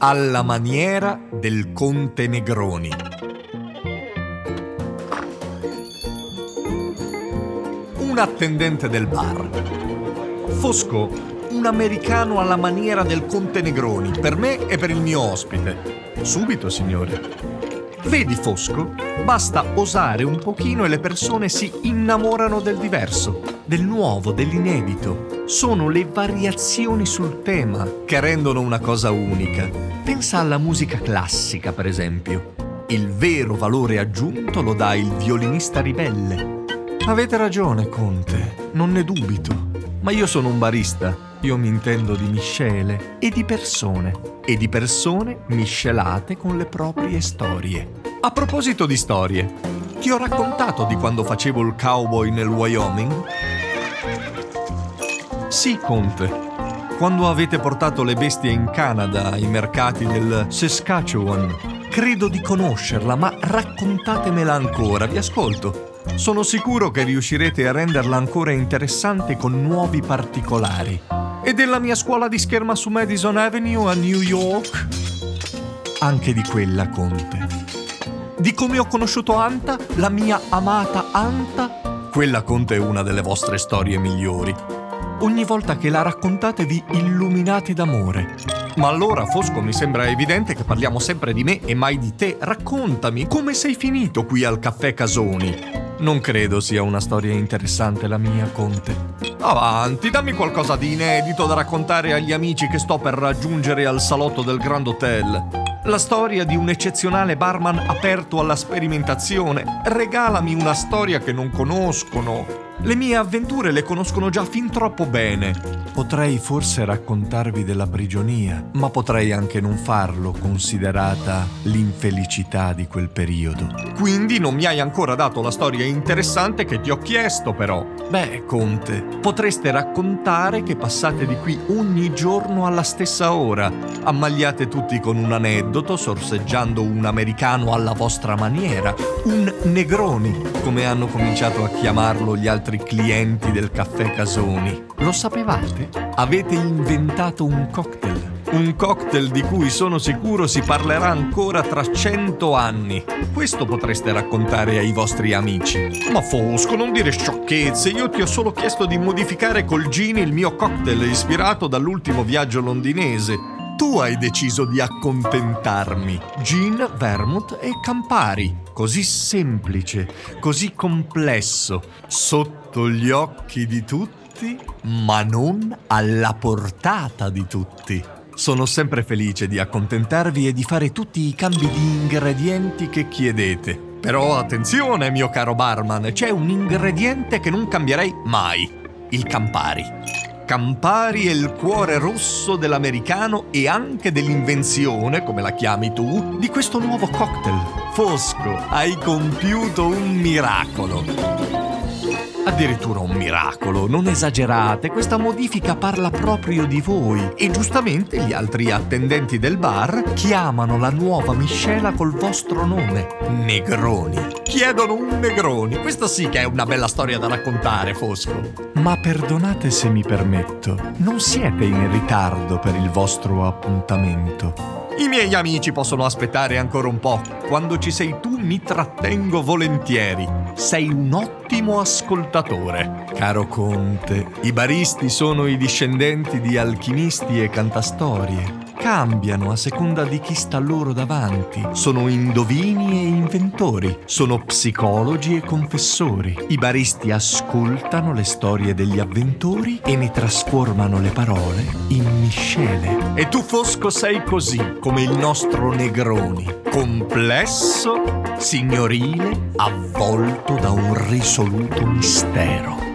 alla maniera del conte Negroni. Un attendente del bar. Fosco, un americano alla maniera del conte Negroni, per me e per il mio ospite. Subito, signore. Vedi Fosco? Basta osare un pochino e le persone si innamorano del diverso, del nuovo, dell'inedito. Sono le variazioni sul tema che rendono una cosa unica. Pensa alla musica classica, per esempio. Il vero valore aggiunto lo dà il violinista ribelle. Avete ragione, Conte, non ne dubito. Ma io sono un barista, io mi intendo di miscele e di persone, e di persone miscelate con le proprie storie. A proposito di storie, ti ho raccontato di quando facevo il cowboy nel Wyoming? Sì, Conte. Quando avete portato le bestie in Canada ai mercati del Saskatchewan. Credo di conoscerla, ma raccontatemela ancora, vi ascolto. Sono sicuro che riuscirete a renderla ancora interessante con nuovi particolari. E della mia scuola di scherma su Madison Avenue a New York? Anche di quella, Conte. Di come ho conosciuto Anta, la mia amata Anta? Quella, Conte, è una delle vostre storie migliori. Ogni volta che la raccontate vi illuminate d'amore. Ma allora, Fosco, mi sembra evidente che parliamo sempre di me e mai di te. Raccontami, come sei finito qui al caffè Casoni? Non credo sia una storia interessante la mia, Conte. Avanti, dammi qualcosa di inedito da raccontare agli amici che sto per raggiungere al salotto del Grand Hotel. La storia di un eccezionale barman aperto alla sperimentazione. Regalami una storia che non conoscono. Le mie avventure le conoscono già fin troppo bene. Potrei forse raccontarvi della prigionia, ma potrei anche non farlo, considerata l'infelicità di quel periodo. Quindi non mi hai ancora dato la storia interessante che ti ho chiesto, però. Beh, Conte, potreste raccontare che passate di qui ogni giorno alla stessa ora. Ammagliate tutti con un aneddoto, sorseggiando un americano alla vostra maniera, un negroni, come hanno cominciato a chiamarlo gli altri altri clienti del caffè Casoni. Lo sapevate? Avete inventato un cocktail. Un cocktail di cui sono sicuro si parlerà ancora tra cento anni. Questo potreste raccontare ai vostri amici. Ma Fosco, non dire sciocchezze, io ti ho solo chiesto di modificare col gin il mio cocktail ispirato dall'ultimo viaggio londinese tu hai deciso di accontentarmi. Gin, vermouth e Campari. Così semplice, così complesso, sotto gli occhi di tutti, ma non alla portata di tutti. Sono sempre felice di accontentarvi e di fare tutti i cambi di ingredienti che chiedete. Però attenzione, mio caro barman, c'è un ingrediente che non cambierei mai. Il Campari. Campari è il cuore rosso dell'americano e anche dell'invenzione, come la chiami tu, di questo nuovo cocktail. Fosco, hai compiuto un miracolo. Addirittura un miracolo, non esagerate, questa modifica parla proprio di voi e giustamente gli altri attendenti del bar chiamano la nuova miscela col vostro nome, Negroni. Chiedono un Negroni, questa sì che è una bella storia da raccontare, Fosco. Ma perdonate se mi permetto, non siete in ritardo per il vostro appuntamento. I miei amici possono aspettare ancora un po'. Quando ci sei tu mi trattengo volentieri. Sei un ottimo ascoltatore. Caro Conte, i baristi sono i discendenti di alchimisti e cantastorie cambiano a seconda di chi sta loro davanti. Sono indovini e inventori, sono psicologi e confessori. I baristi ascoltano le storie degli avventori e ne trasformano le parole in miscele. E tu Fosco sei così, come il nostro Negroni, complesso, signorile, avvolto da un risoluto mistero.